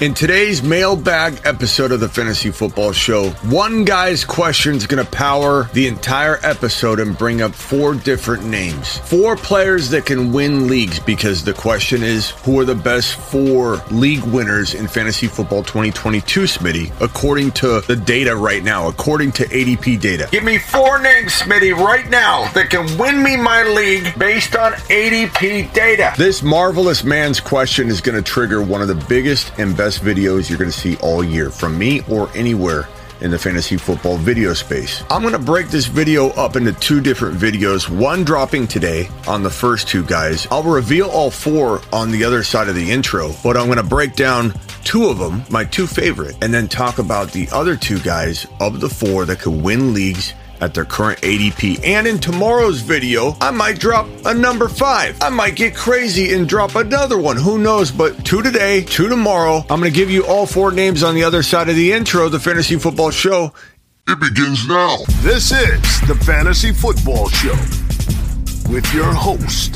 In today's mailbag episode of the Fantasy Football Show, one guy's question is going to power the entire episode and bring up four different names. Four players that can win leagues because the question is who are the best four league winners in Fantasy Football 2022, Smitty, according to the data right now, according to ADP data. Give me four names, Smitty, right now that can win me my league based on ADP data. This marvelous man's question is going to trigger one of the biggest and best videos you're going to see all year from me or anywhere in the fantasy football video space. I'm going to break this video up into two different videos, one dropping today on the first two guys. I'll reveal all four on the other side of the intro, but I'm going to break down two of them, my two favorite, and then talk about the other two guys of the four that could win leagues at their current ADP. And in tomorrow's video, I might drop a number five. I might get crazy and drop another one. Who knows? But two today, two tomorrow. I'm going to give you all four names on the other side of the intro, the Fantasy Football Show. It begins now. This is the Fantasy Football Show with your host,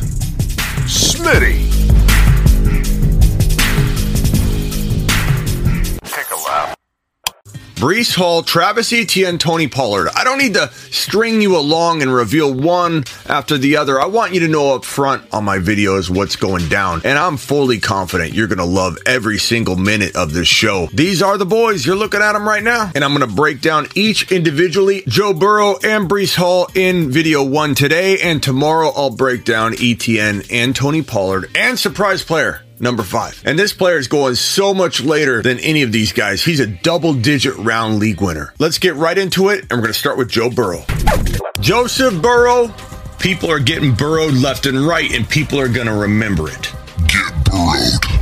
Smitty. Breece Hall, Travis Etienne, Tony Pollard. I don't need to string you along and reveal one after the other. I want you to know up front on my videos what's going down. And I'm fully confident you're going to love every single minute of this show. These are the boys. You're looking at them right now. And I'm going to break down each individually Joe Burrow and Breece Hall in video one today. And tomorrow I'll break down Etienne and Tony Pollard and surprise player number five. And this player is going so much later than any of these guys. He's a double digit round league winner. Let's get right into it. And we're going to start with Joe Burrow. Joseph Burrow. People are getting burrowed left and right, and people are going to remember it. Get burrowed.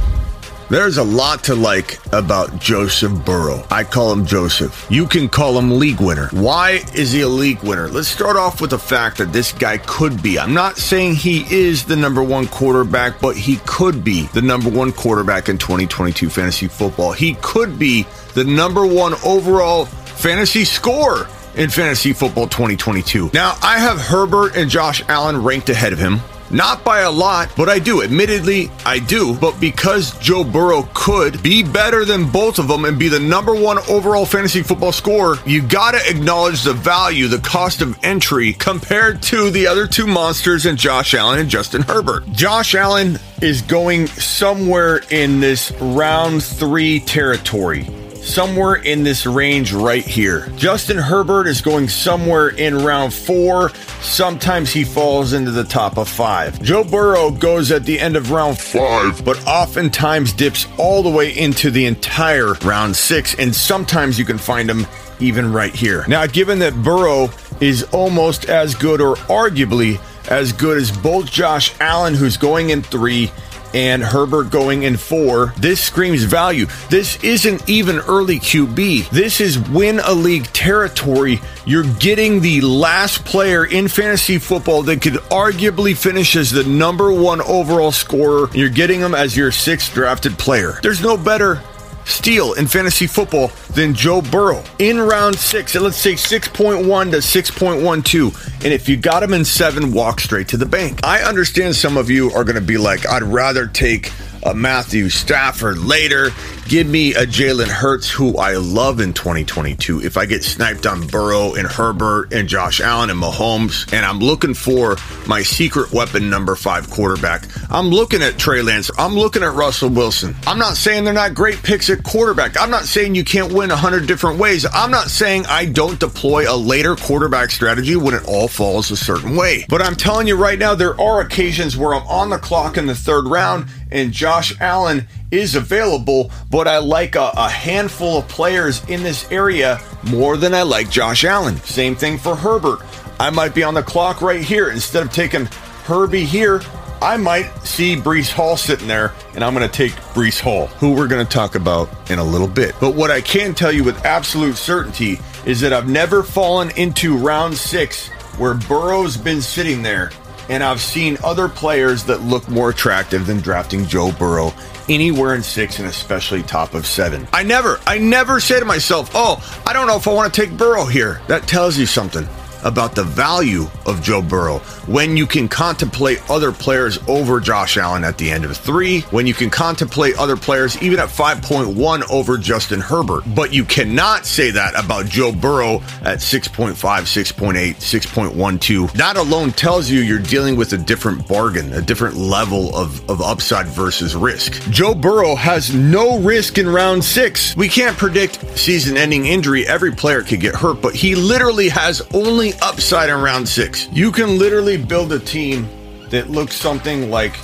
There's a lot to like about Joseph Burrow. I call him Joseph. You can call him league winner. Why is he a league winner? Let's start off with the fact that this guy could be. I'm not saying he is the number one quarterback, but he could be the number one quarterback in 2022 fantasy football. He could be the number one overall fantasy score in fantasy football 2022. Now, I have Herbert and Josh Allen ranked ahead of him. Not by a lot, but I do. Admittedly, I do. But because Joe Burrow could be better than both of them and be the number one overall fantasy football scorer, you got to acknowledge the value, the cost of entry compared to the other two monsters in Josh Allen and Justin Herbert. Josh Allen is going somewhere in this round three territory somewhere in this range right here. Justin Herbert is going somewhere in round four. Sometimes he falls into the top of five. Joe Burrow goes at the end of round five, but oftentimes dips all the way into the entire round six, and sometimes you can find him even right here. Now, given that Burrow is almost as good or arguably as good as both Josh Allen, who's going in three, and Herbert going in four. This screams value. This isn't even early QB. This is win a league territory. You're getting the last player in fantasy football that could arguably finish as the number one overall scorer. You're getting him as your sixth drafted player. There's no better steal in fantasy football than Joe Burrow in round six. And let's say 6.1 to 6.12. And if you got him in seven, walk straight to the bank. I understand some of you are going to be like, I'd rather take a Matthew Stafford later. Give me a Jalen Hurts, who I love in 2022. If I get sniped on Burrow and Herbert and Josh Allen and Mahomes, and I'm looking for my secret weapon number five quarterback, I'm looking at Trey Lance. I'm looking at Russell Wilson. I'm not saying they're not great picks at quarterback. I'm not saying you can't win a hundred different ways. I'm not saying I don't deploy a later quarterback strategy when it all falls a certain way. But I'm telling you right now, there are occasions where I'm on the clock in the third round and Josh Allen is available, but I like a, a, handful of players in this area more than I like Josh Allen. Same thing for Herbert. I might be on the clock right here. Instead of taking Herbie here, I might see Breece Hall sitting there, and I'm going to take Breece Hall, who we're going to talk about in a little bit. But what I can tell you with absolute certainty is that I've never fallen into round six where Burrow's been sitting there and I've seen other players that look more attractive than drafting Joe Burrow anywhere in six and especially top of seven. I never, I never say to myself, oh, I don't know if I want to take Burrow here. That tells you something. About the value of Joe Burrow when you can contemplate other players over Josh Allen at the end of three, when you can contemplate other players even at 5.1 over Justin Herbert. But you cannot say that about Joe Burrow at 6.5, 6.8, 6.12. That alone tells you you're dealing with a different bargain, a different level of, of upside versus risk. Joe Burrow has no risk in round six. We can't predict season ending injury. Every player could get hurt, but he literally has only upside in round six. You can literally build a team that looks something like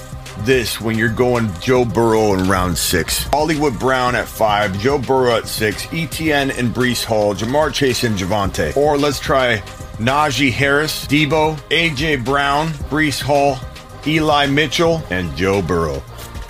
this when you're going Joe Burrow in round six. Hollywood Brown at five, Joe Burrow at six, Etienne and Breece Hall, Ja'Marr Chase and Javonte. Or let's try Najee Harris, Deebo, AJ Brown, Breece Hall, Eli Mitchell, and Joe Burrow.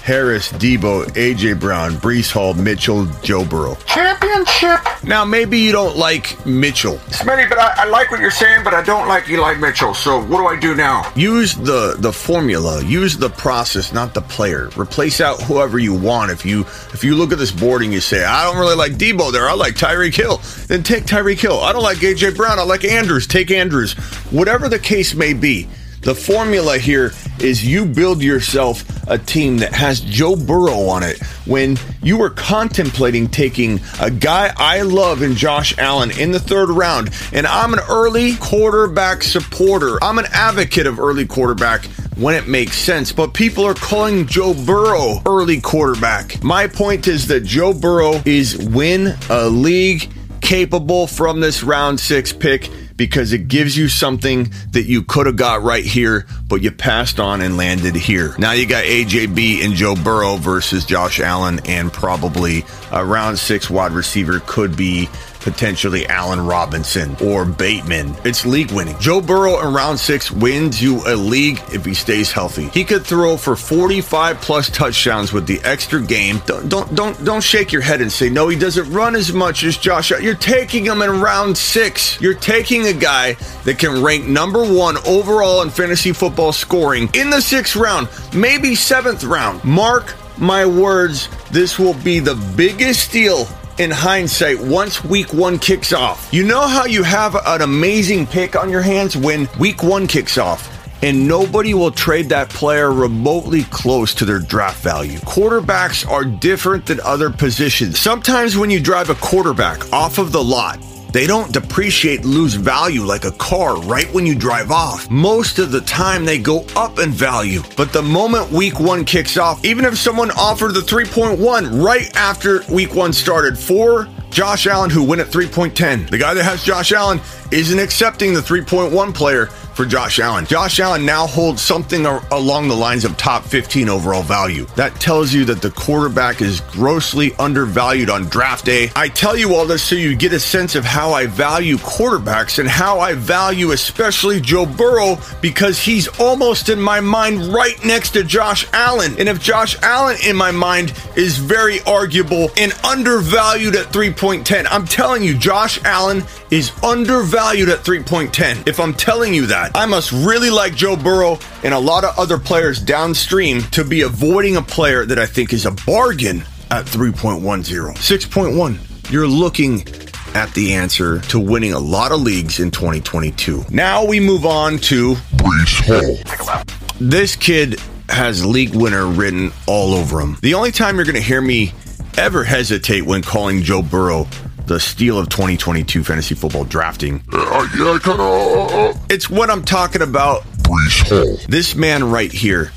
Harris, Deebo, AJ Brown, Breece Hall, Mitchell, Joe Burrow. Championship. Now, maybe you don't like Mitchell. Smitty, but I, I like what you're saying, but I don't like Eli Mitchell. So what do I do now? Use the the formula, use the process, not the player. Replace out whoever you want. If you if you look at this board and you say, I don't really like Deebo there, I like Tyreek Hill, then take Tyreek Hill. I don't like AJ Brown, I like Andrews, take Andrews. Whatever the case may be. The formula here is you build yourself a team that has Joe Burrow on it. When you were contemplating taking a guy I love in Josh Allen in the third round, and I'm an early quarterback supporter, I'm an advocate of early quarterback when it makes sense, but people are calling Joe Burrow early quarterback. My point is that Joe Burrow is win a league capable from this round six pick because it gives you something that you could have got right here, but you passed on and landed here. Now you got AJB and Joe Burrow versus Josh Allen, and probably a round six wide receiver could be potentially Allen Robinson or Bateman. It's league winning. Joe Burrow in round six wins you a league if he stays healthy. He could throw for 45 plus touchdowns with the extra game. Don't don't don't don't shake your head and say no. He doesn't run as much as Josh. You're taking him in round six. You're taking a guy that can rank number one overall in fantasy football scoring in the sixth round, maybe seventh round. Mark my words, this will be the biggest steal in hindsight once week one kicks off. You know how you have an amazing pick on your hands when week one kicks off? And nobody will trade that player remotely close to their draft value. Quarterbacks are different than other positions. Sometimes when you drive a quarterback off of the lot, they don't depreciate, lose value like a car right when you drive off. Most of the time, they go up in value. But the moment week one kicks off, even if someone offered the 3.1 right after week one started for Josh Allen, who went at 3.10, the guy that has Josh Allen isn't accepting the 3.1 player for Josh Allen. Josh Allen now holds something along the lines of top 15 overall value. That tells you that the quarterback is grossly undervalued on draft day. I tell you all this so you get a sense of how I value quarterbacks and how I value especially Joe Burrow because he's almost in my mind right next to Josh Allen. And if Josh Allen in my mind is very arguable and undervalued at 3.10, I'm telling you, Josh Allen is undervalued at 3.10. If I'm telling you that, I must really like Joe Burrow and a lot of other players downstream to be avoiding a player that I think is a bargain at 3.10. 6.1. You're looking at the answer to winning a lot of leagues in 2022. Now we move on to Breece Hall. This kid has league winner written all over him. The only time you're going to hear me ever hesitate when calling Joe Burrow the steal of 2022 fantasy football drafting. Uh, yeah, kind of. Uh, It's what I'm talking about. Breece Hall. This man right here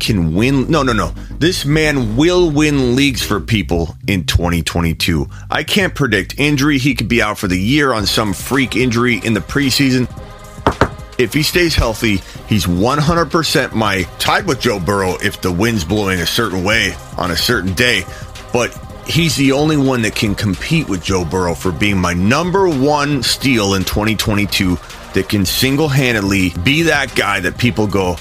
can win. No, no, no. This man will win leagues for people in 2022. I can't predict injury. He could be out for the year on some freak injury in the preseason. If he stays healthy, he's 100% my tied with Joe Burrow if the wind's blowing a certain way on a certain day. But he's the only one that can compete with Joe Burrow for being my number one steal in 2022 that can single handedly be that guy that people go,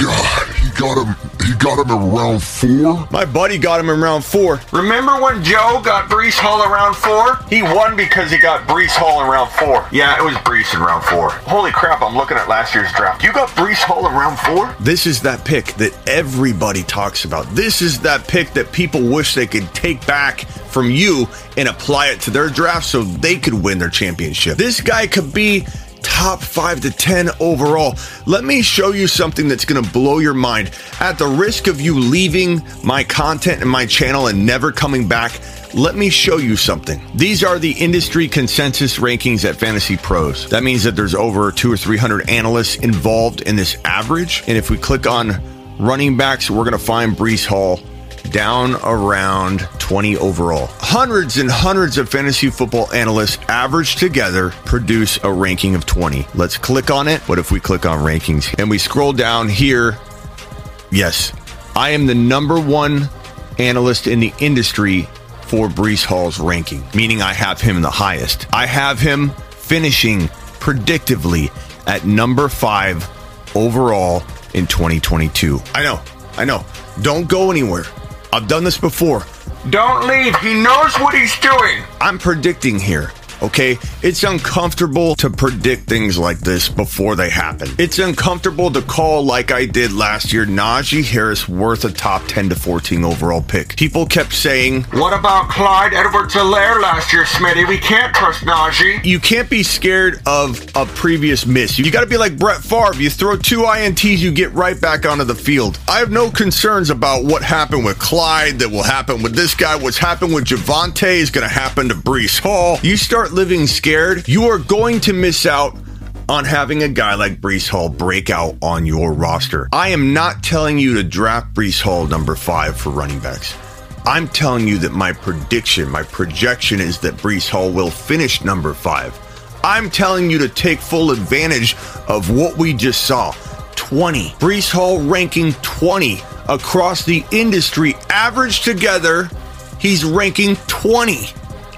God, got him. He got him in round four. my buddy got him in round four. Remember when Joe got Breece Hall in round four? He won because he got Breece Hall in round four. Yeah, it was Breece in round four. Holy crap, I'm looking at last year's draft. You got Breece Hall in round four? This is that pick that everybody talks about. This is that pick that people wish they could take back from you and apply it to their draft so they could win their championship. This guy could be top five to 10 overall. Let me show you something that's going to blow your mind. At the risk of you leaving my content and my channel and never coming back, let me show you something. These are the industry consensus rankings at Fantasy Pros. That means that there's over two or 300 analysts involved in this average. And if we click on running backs, we're going to find Breece Hall down around 20 overall. Hundreds and hundreds of fantasy football analysts average together produce a ranking of 20. Let's click on it. What if we click on rankings and we scroll down here? Yes, I am the number one analyst in the industry for Breece Hall's ranking, meaning I have him the highest. I have him finishing predictively at number five overall in 2022. I know, I know. Don't go anywhere. I've done this before. Don't leave. He knows what he's doing. I'm predicting here. Okay, it's uncomfortable to predict things like this before they happen. It's uncomfortable to call, like I did last year, Najee Harris worth a top 10 to 14 overall pick. People kept saying, What about Clyde Edwards Helaire last year, Smitty? We can't trust Najee. You can't be scared of a previous miss. You got to be like Brett Favre. You throw two INTs, you get right back onto the field. I have no concerns about what happened with Clyde, that will happen with this guy. What's happened with Javonte is going to happen to Breece Hall. You start living scared, you are going to miss out on having a guy like Breece Hall break out on your roster. I am not telling you to draft Breece Hall number five for running backs. I'm telling you that my prediction, my projection is that Breece Hall will finish number five. I'm telling you to take full advantage of what we just saw 20. Breece Hall ranking 20 across the industry. Average together, he's ranking 20.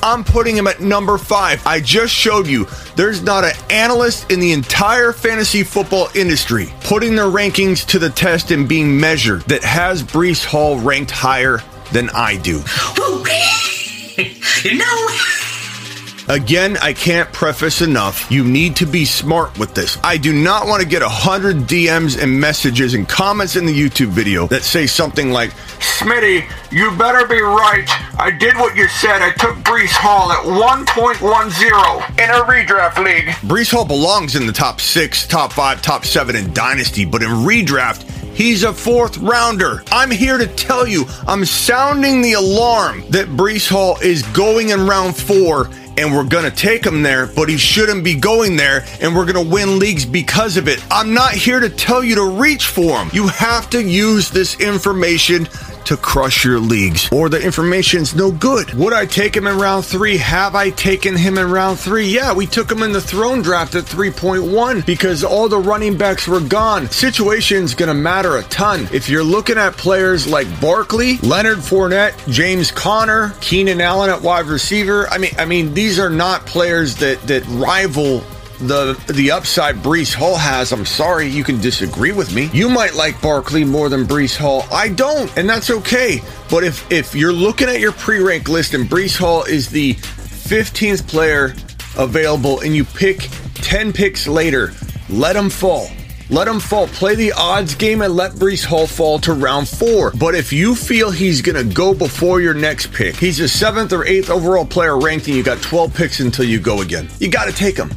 I'm putting him at number five. I just showed you there's not an analyst in the entire fantasy football industry putting their rankings to the test and being measured that has Breece Hall ranked higher than I do. Again, I can't preface enough. You need to be smart with this. I do not want to get a hundred DMs and messages and comments in the YouTube video that say something like, Smitty, you better be right. I did what you said. I took Breece Hall at 1.10 in a redraft league. Breece Hall belongs in the top six, top five, top seven in Dynasty, but in redraft, He's a fourth rounder. I'm here to tell you, I'm sounding the alarm that Breece Hall is going in round four and we're going to take him there, but he shouldn't be going there, and we're going to win leagues because of it. I'm not here to tell you to reach for him. You have to use this information to crush your leagues, or the information's no good. Would I take him in round three? Have I taken him in round three? Yeah, we took him in the throne draft at 3.1 because all the running backs were gone. Situation's gonna matter a ton. If you're looking at players like Barkley, Leonard Fournette, James Connor, Keenan Allen at wide receiver, I mean, I mean, these are not players that that rival the the upside Breece Hall has. I'm sorry, you can disagree with me. You might like Barkley more than Breece Hall. I don't, and that's okay. But if if you're looking at your pre-rank list and Breece Hall is the 15th player available, and you pick 10 picks later, let him fall. Let him fall. Play the odds game and let Breece Hall fall to round four. But if you feel he's going to go before your next pick, he's a seventh or eighth overall player ranked, and you got 12 picks until you go again. You got to take him.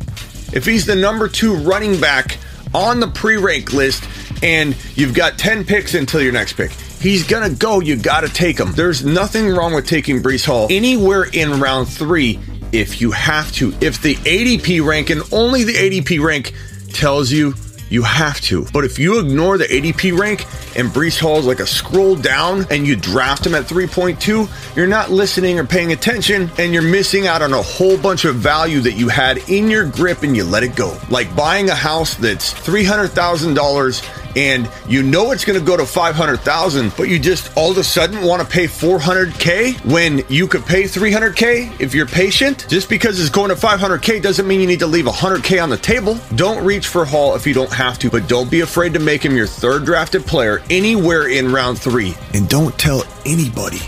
If he's the number two running back on the pre rank list and you've got 10 picks until your next pick, he's going to go. You got to take him. There's nothing wrong with taking Breece Hall anywhere in round three if you have to. If the ADP rank and only the ADP rank tells you you have to. But if you ignore the ADP rank and Breece Hall's like a scroll down and you draft him at 3.2, you're not listening or paying attention and you're missing out on a whole bunch of value that you had in your grip and you let it go. Like buying a house that's $300,000 and you know it's going to go to 500,000 but you just all of a sudden want to pay 400k when you could pay 300k if you're patient? Just because it's going to 500k doesn't mean you need to leave 100k on the table. Don't reach for Hall if you don't have to but don't be afraid to make him your third drafted player anywhere in round 3 and don't tell anybody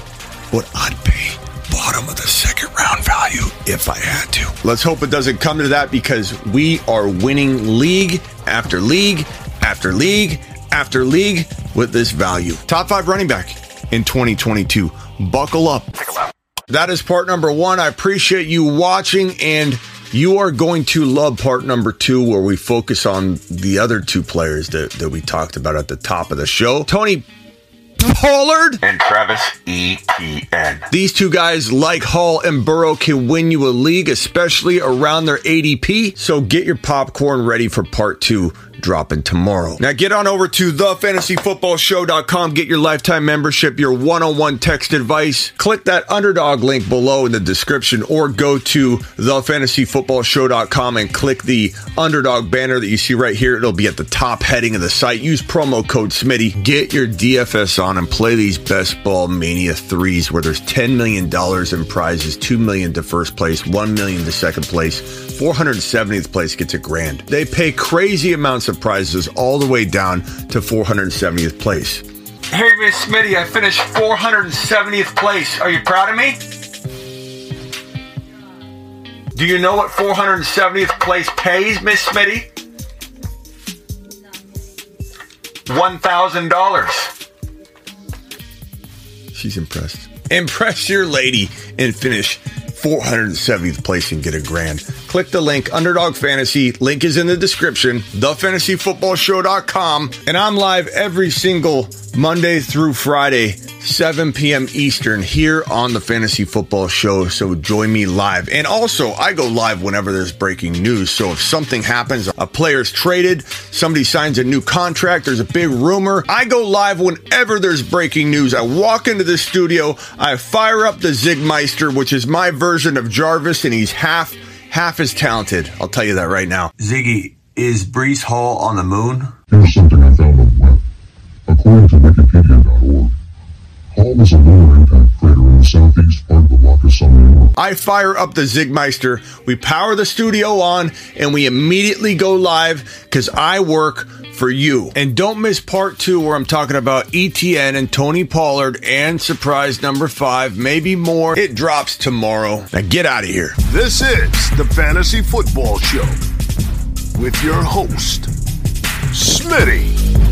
what I'd pay bottom of the second round value if I had to. Let's hope it doesn't come to that because we are winning league after league after league after league with this value. Top five running back in 2022. Buckle up. That is part number one. I appreciate you watching and You are going to love part number two, where we focus on the other two players that, that we talked about at the top of the show. Tony Pollard and Travis Etienne. These two guys, like Hall and Burrow, can win you a league, especially around their ADP. So get your popcorn ready for part two dropping tomorrow. Now get on over to thefantasyfootballshow.com, get your lifetime membership, your one-on-one text advice. Click that underdog link below in the description or go to thefantasyfootballshow.com and click the underdog banner that you see right here. It'll be at the top heading of the site. Use promo code SMITTY. Get your DFS on and play these best ball mania threes where there's $10 million in prizes, 2 million to first place, 1 million to second place, 470th place gets a grand. They pay crazy amounts of prizes all the way down to 470th place. Hey, Miss Smitty, I finished 470th place. Are you proud of me? Do you know what 470th place pays, Miss Smitty? $1,000. She's impressed. Impress your lady and finish 470th place and get a grand. Click the link, Underdog Fantasy. Link is in the description, thefantasyfootballshow.com. And I'm live every single Monday through Friday, 7 p.m. Eastern, here on the Fantasy Football Show. So join me live. And also, I go live whenever there's breaking news. So if something happens, a player's traded, somebody signs a new contract, there's a big rumor, I go live whenever there's breaking news. I walk into the studio, I fire up the Zigmeister, which is my version of Jarvis, and he's half half as talented. I'll tell you that right now. Ziggy, is Breece Hall on the moon? Here's something I found on the web. According to Wikipedia.org, Hall was a lunar impact crater in the southeast part of the Rocky Sun I fire up the Zigmeister, we power the studio on, and we immediately go live because I work for you. And don't miss part two where I'm talking about Etienne and Tony Pollard and surprise number five, maybe more. It drops tomorrow. Now get out of here. This is the Fantasy Football Show with your host, Smitty.